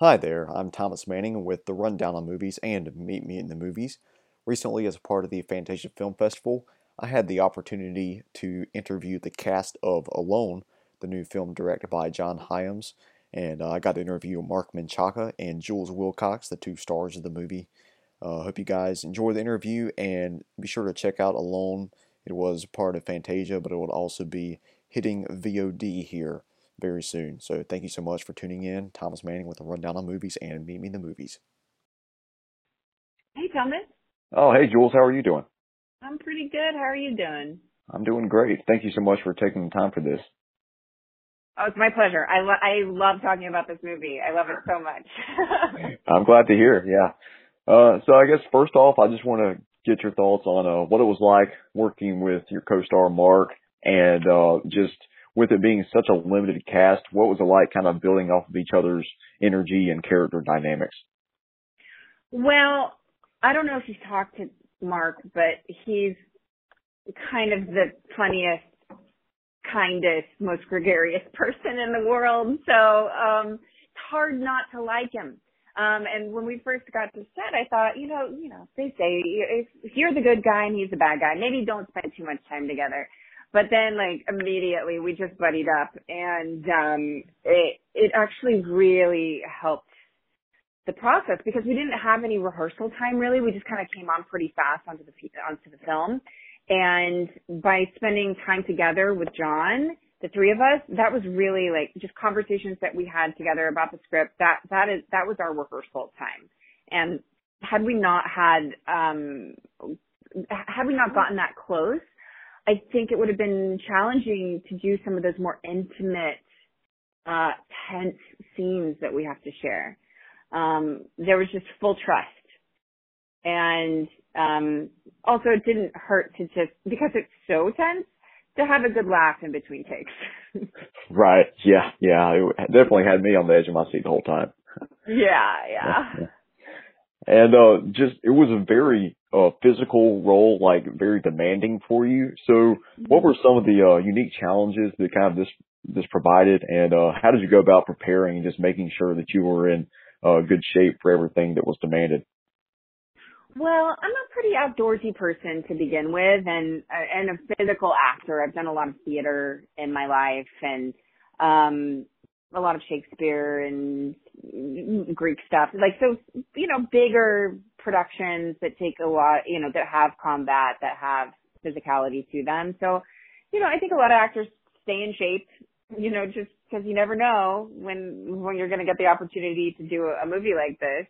Hi there, I'm Thomas Manning with the Rundown on Movies and Meet Me in the Movies. Recently, as a part of the Fantasia Film Festival, I had the opportunity to interview the cast of Alone, the new film directed by John Hyams, and uh, I got to interview Marc Menchaca and Jules Willcox, the two stars of the movie. I uh, hope you guys enjoy the interview and be sure to check out Alone. It was part of Fantasia, but it will also be hitting VOD here very soon. So thank you so much for tuning in. Thomas Manning with a rundown on movies and Meet Me in the Movies. Hey, Thomas. Oh, hey, Jules. How are you doing? I'm pretty good. How are you doing? I'm doing great. Thank you so much for taking the time for this. Oh, it's my pleasure. I, lo- I love talking about this movie. I love it so much. I'm glad to hear. Yeah. Uh, so I guess first off, I just want to get your thoughts on uh, what it was like working with your co-star Marc, and uh, just with it being such a limited cast, what was it like kind of building off of each other's energy and character dynamics? Well, I don't know if you've talked to Marc, but he's kind of the funniest, kindest, most gregarious person in the world. So um it's hard not to like him. Um and when we first got to set, I thought, you know, you know, they say if, you're the good guy and he's the bad guy, maybe don't spend too much time together. But then like immediately we just buddied up and um it it actually really helped the process because we didn't have any rehearsal time really. We just kind of came on pretty fast onto the onto the film. And by spending time together with John, the three of us, that was really like just conversations that we had together about the script. That that is that was our rehearsal time. And had we not had um had we not gotten that close, I think it would have been challenging to do some of those more intimate, uh, tense scenes that we have to share. Um, there was just full trust. And, um, also it didn't hurt to just, because it's so tense, to have a good laugh in between takes. right. Yeah. Yeah. It definitely had me on the edge of my seat the whole time. Yeah. Yeah. And, uh, just, it was a very, uh, physical role, like very demanding for you. So what were some of the, uh, unique challenges that kind of this, this provided and, uh, how did you go about preparing and just making sure that you were in, uh, good shape for everything that was demanded? Well, I'm a pretty outdoorsy person to begin with, and uh, and a physical actor. I've done a lot of theater in my life, and um, a lot of Shakespeare and Greek stuff. Like so, you know, bigger productions that take a lot, you know, that have combat, that have physicality to them. So, you know, I think a lot of actors stay in shape, you know, just because you never know when when you're going to get the opportunity to do a, movie like this.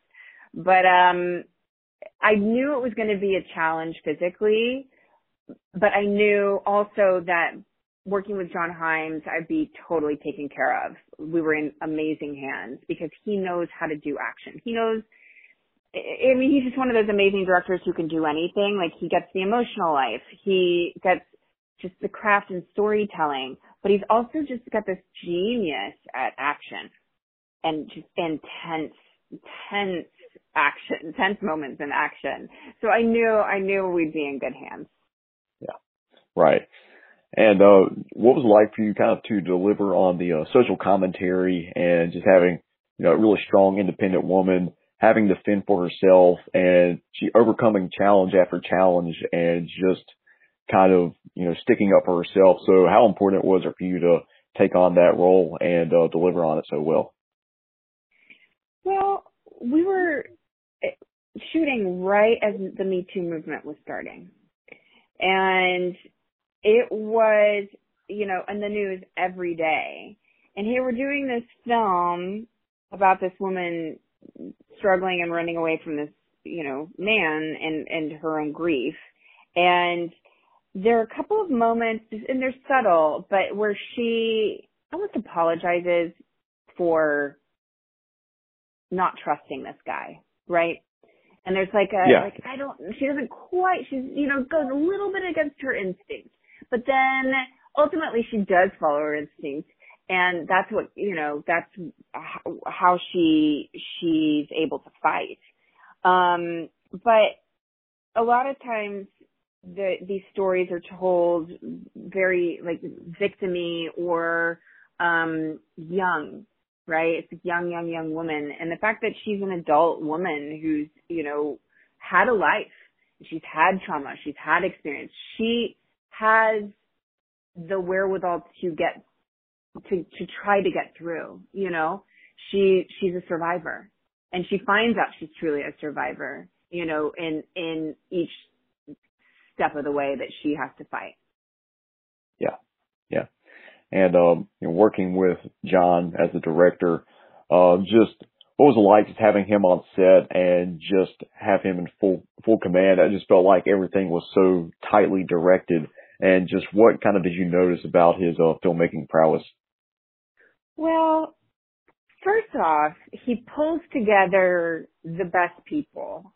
But um I knew it was going to be a challenge physically, but I knew also that working with John Hyams, I'd be totally taken care of. We were in amazing hands because he knows how to do action. He knows, I mean, he's just one of those amazing directors who can do anything. Like he gets the emotional life. He gets just the craft and storytelling, but he's also just got this genius at action and just intense, intense action, tense moments in action. So I knew, I knew we'd be in good hands. Yeah. Right. And, uh, what was it like for you kind of to deliver on the uh, social commentary and just having, you know, a really strong independent woman having to fend for herself and she overcoming challenge after challenge and just kind of, you know, sticking up for herself. So how important it was for you to take on that role and uh, deliver on it so well? Well, we were shooting right as the Me Too movement was starting. And it was, you know, in the news every day. And here we're doing this film about this woman struggling and running away from this, you know, man and, and her own grief. And there are a couple of moments, and they're subtle, but where she almost apologizes for not trusting this guy, right? And there's like a, yeah. like, I don't, she doesn't quite, she's, you know, goes a little bit against her instinct. But then ultimately she does follow her instinct. And that's what, you know, that's how she, she's able to fight. Um, but a lot of times the, these stories are told very like victimy or, um, young. right? It's a young, young, young woman. And the fact that she's an adult woman who's, you know, had a life. She's had trauma. She's had experience. She has the wherewithal to get, to, to try to get through, you know? She, she's a survivor. And she finds out she's truly a survivor, you know, in, in each step of the way that she has to fight. Yeah. Yeah and um, you know, working with John as the director, uh, just what was it like just having him on set and just have him in full full command? I just felt like everything was so tightly directed. And just what kind of did you notice about his uh, filmmaking prowess? Well, first off, he pulls together the best people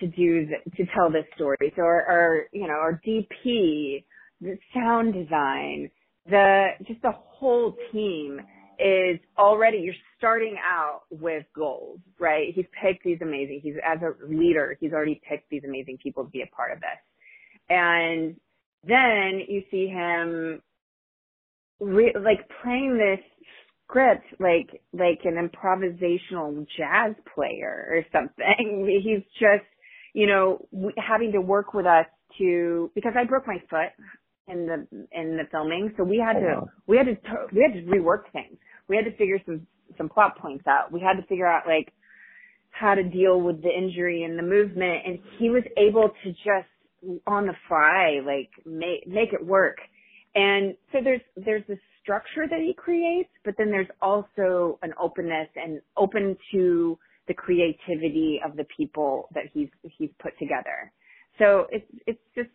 to do the, to tell this story. So our, our you know our DP, the sound design, the just the whole team is already you're starting out with gold, right? He's picked these amazing. He's as a leader, he's already picked these amazing people to be a part of this, and then you see him re- like playing this script like like an improvisational jazz player or something. He's just you know having to work with us to because I broke my foot in the in the filming, so we had oh, to wow. we had to we had to rework things. We had to figure some some plot points out. We had to figure out like how to deal with the injury and the movement, and he was able to just on the fly like make make it work. And so there's there's this structure that he creates, but then there's also an openness and open to the creativity of the people that he's he's put together. So it's it's just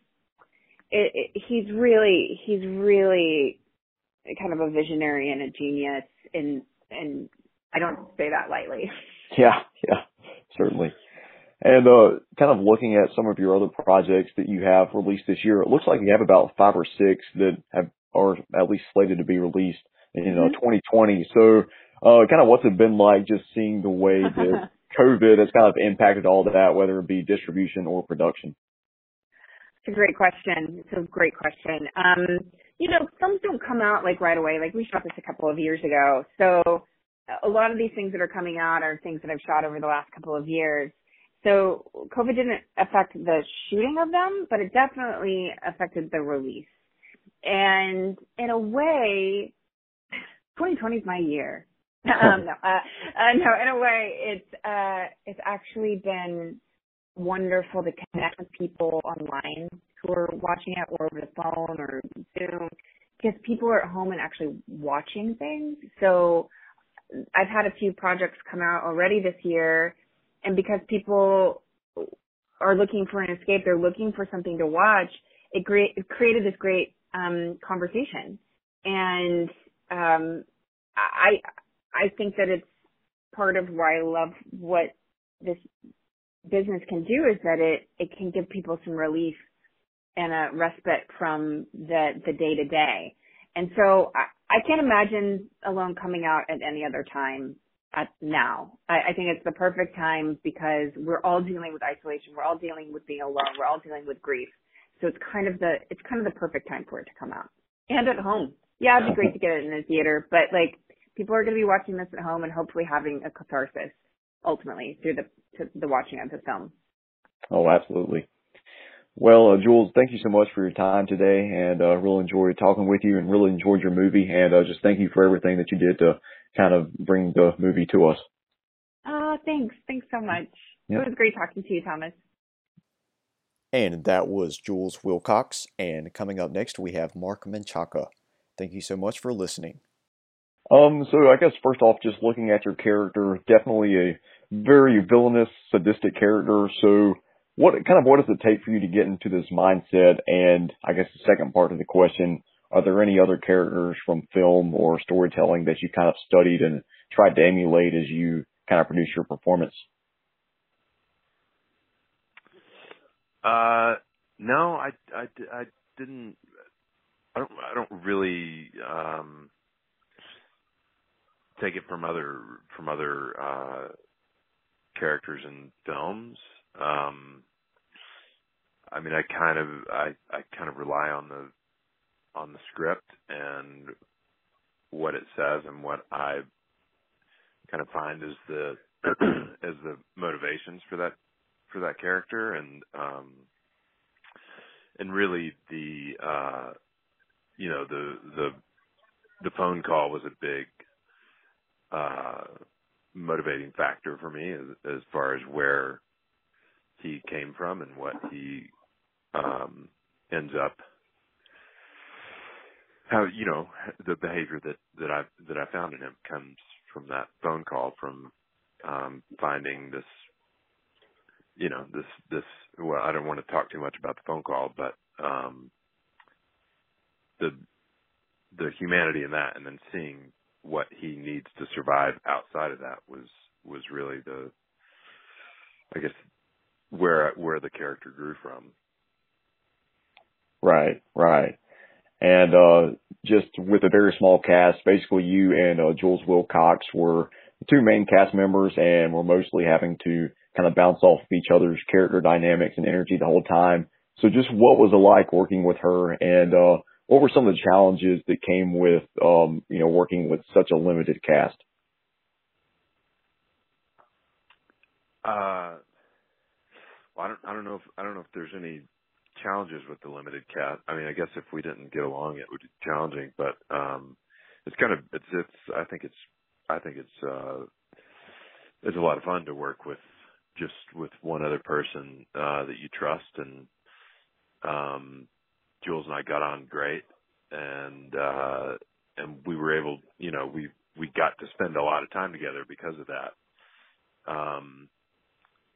it, it, he's really he's really kind of a visionary and a genius and and I don't say that lightly. Yeah, yeah, certainly. And uh kind of looking at some of your other projects that you have released this year, it looks like you have about five or six that have are at least slated to be released in uh, mm-hmm. 2020. So uh kind of what's it been like just seeing the way that COVID has kind of impacted all of that, whether it be distribution or production? It's a great question. It's a great question. Um, you know, films don't come out like right away. Like we shot this a couple of years ago. So a lot of these things that are coming out are things that I've shot over the last couple of years. So COVID didn't affect the shooting of them, but it definitely affected the release. And in a way, 2020 is my year. um, no, uh, uh, no, in a way, it's, uh, it's actually been wonderful to connect with people online who are watching it or over the phone or Zoom because people are at home and actually watching things. So I've had a few projects come out already this year and because people are looking for an escape, they're looking for something to watch, it, great, it created this great um, conversation. And um, I I think that it's part of why I love what this business can do is that it it can give people some relief and a respite from the the day to day. And so I, I can't imagine Alone coming out at any other time at now. I, I think it's the perfect time because we're all dealing with isolation. We're all dealing with being alone. We're all dealing with grief. So it's kind of the it's kind of the perfect time for it to come out and at home. Yeah, it'd be great to get it in the theater, but like people are going to be watching this at home and hopefully having a catharsis ultimately through the the watching of the film. Oh, absolutely. Well, uh, Jules, thank you so much for your time today, and uh, really enjoyed talking with you, and really enjoyed your movie, and uh, just thank you for everything that you did to kind of bring the movie to us. Oh, thanks, thanks so much. Yep. It was great talking to you, Thomas. And that was Jules Willcox, and coming up next we have Marc Menchaca. Thank you so much for listening. Um, so I guess first off, just looking at your character, definitely a very villainous, sadistic character. So what kind of what does it take for you to get into this mindset? And I guess the second part of the question, are there any other characters from film or storytelling that you kind of studied and tried to emulate as you kind of produce your performance? Uh, no, I, I, I didn't, I don't, I don't really, um, take it from other from other uh, characters in films. Um, I mean, I kind of I I kind of rely on the on the script and what it says and what I kind of find as the as the motivations for that for that character and um and really the uh you know the the the phone call was a big uh motivating factor for me as, as far as where he came from and what he um ends up how you know the behavior that that I that I found in him comes from that phone call from um finding this you know this this well I don't want to talk too much about the phone call but um the the humanity in that and then seeing what he needs to survive outside of that was was really the I guess where where the character grew from. Right, right. And uh just with a very small cast, basically you and uh, Jules Willcox were the two main cast members and were mostly having to kind of bounce off of each other's character dynamics and energy the whole time. So just what was it like working with her and uh what were some of the challenges that came with um, you know, working with such a limited cast? Uh well, I don't I don't know if I don't know if there's any challenges with the limited cast. I mean, I guess if we didn't get along, it would be challenging. But um, it's kind of it's it's. I think it's I think it's uh, it's a lot of fun to work with just with one other person uh, that you trust, and um, Jules and I got on great, and uh, and we were able, you know, we we got to spend a lot of time together because of that. Um,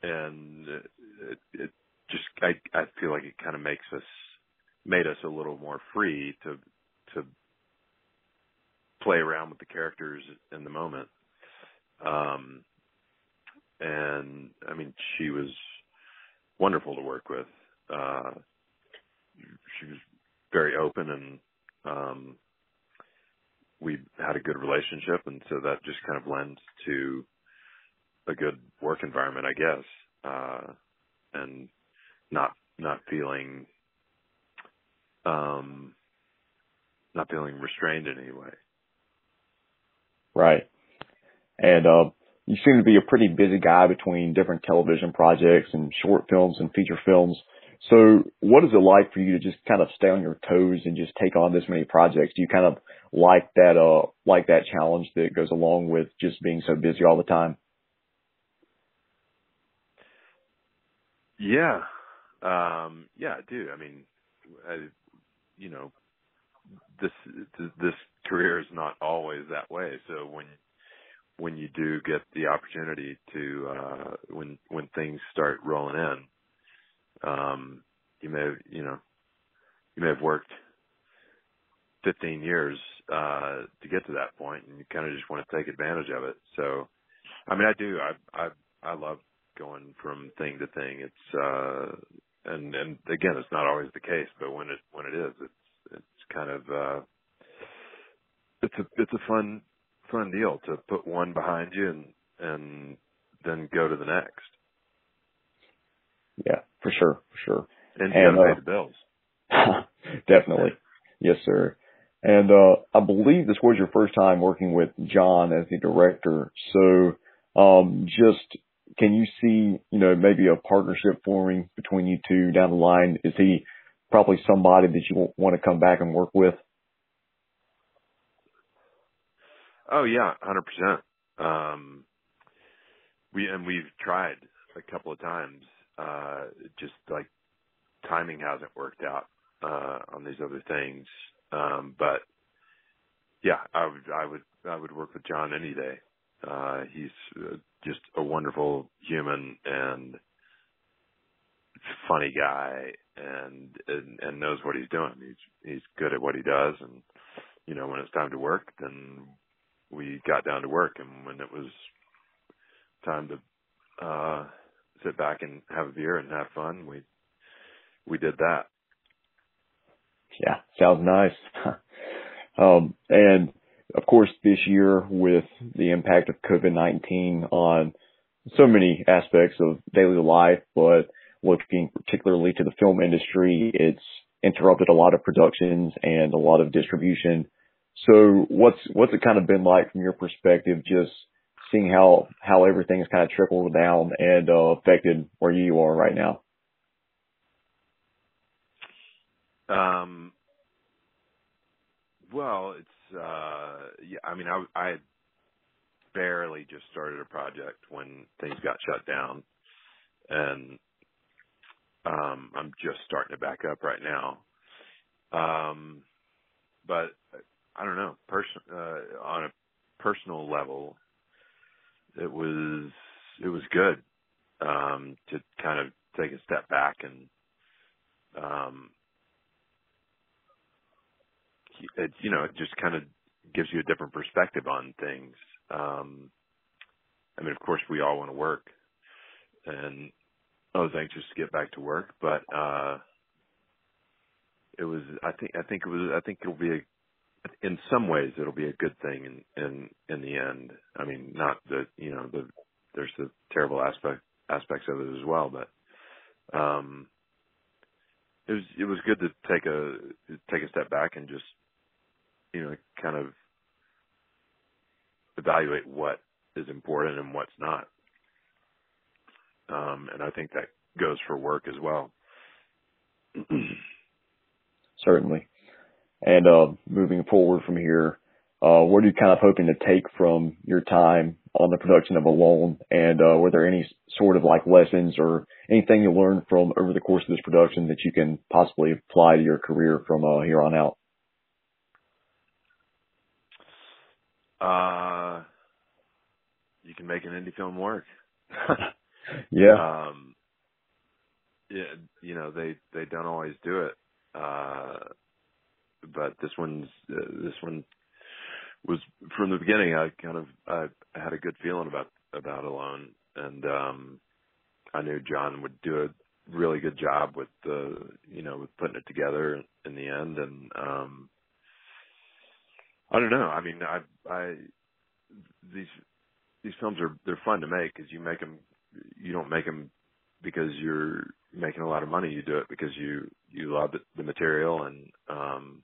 and it, it just I I feel like it kind of makes us made us a little more free to to play around with the characters in the moment. Um and I mean she was wonderful to work with. Uh she was very open and um we had a good relationship and so that just kind of lends to a good work environment I guess. Uh and not not feeling um not feeling restrained in any way. Right. And uh you seem to be a pretty busy guy between different television projects and short films and feature films. So what is it like for you to just kind of stay on your toes and just take on this many projects? Do you kind of like that uh like that challenge that goes along with just being so busy all the time? Yeah, um, yeah, I do. I mean, I, you know, this this career is not always that way. So when when you do get the opportunity to uh when when things start rolling in, um, you may have, you know you may have worked 15 years uh to get to that point and you kind of just want to take advantage of it. So I mean I do I I I love going from thing to thing. It's uh and and again, it's not always the case, but when it when it is, it's it's kind of uh, it's a it's a fun fun deal to put one behind you and and then go to the next. Yeah, for sure, for sure. And, and uh, pay the bills. definitely, yes, sir. And uh, I believe this was your first time working with John as the director. So, um, just can you see, you know, maybe a partnership forming between you two down the line? Is he probably somebody that you want to come back and work with? Oh yeah, hundred percent. Um, we and we've tried a couple of times. Uh, just like timing hasn't worked out uh, on these other things. Um, but yeah, I would, I would, I would work with John any day. Uh, he's uh, just a wonderful human and funny guy and, and and knows what he's doing. He's he's good at what he does and you know, when it's time to work then we got down to work and when it was time to uh sit back and have a beer and have fun, we we did that. Yeah, sounds nice. um and of course, this year with the impact of COVID-19 on so many aspects of daily life, but looking particularly to the film industry, it's interrupted a lot of productions and a lot of distribution. So what's, what's it kind of been like from your perspective, just seeing how how everything has kind of trickled down and uh, affected where you are right now? Um. Well, it's uh yeah. I mean, I I barely just started a project when things got shut down, and um I'm just starting to back up right now. Um, but I don't know. Person uh, on a personal level, it was it was good um, to kind of take a step back and um, it you know it just kind of gives you a different perspective on things. Um, I mean, of course, we all want to work, and I was anxious to get back to work, but uh, it was. I think. I think it was. I think it'll be a. In some ways, it'll be a good thing in in in the end. I mean, not the you know the there's the terrible aspect aspects of it as well, but um, it was it was good to take a take a step back and just you know kind of evaluate what is important and what's not. Um, and I think that goes for work as well. Certainly. And uh, moving forward from here, uh, what are you kind of hoping to take from your time on the production of Alone? And uh, were there any sort of like lessons or anything you learned from over the course of this production that you can possibly apply to your career from uh, here on out? Uh, you can make an indie film work. yeah. Um, yeah, you know they they don't always do it. Uh, but this one's uh, this one was from the beginning. I kind of I had a good feeling about about Alone, and um, I knew John would do a really good job with the you know with putting it together in the end, and um, I don't know. I mean, I I these these films are they're fun to make because you make them you don't make them because you're making a lot of money. You do it because you you love the material and um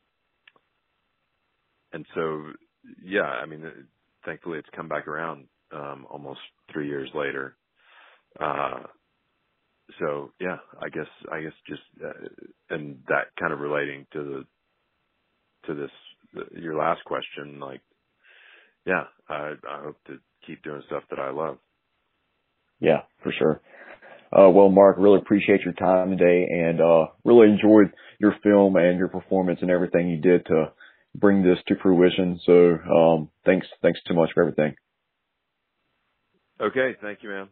and so yeah, I mean, thankfully it's come back around um almost 3 years later. Uh so yeah, I guess I guess just uh, and that kind of relating to the to this the, your last question like yeah, I I hope to keep doing stuff that I love. Yeah, for sure. Uh, well, Marc, really appreciate your time today and, uh, really enjoyed your film and your performance and everything you did to bring this to fruition. So, um, thanks, thanks too much for everything. Okay. Thank you, man.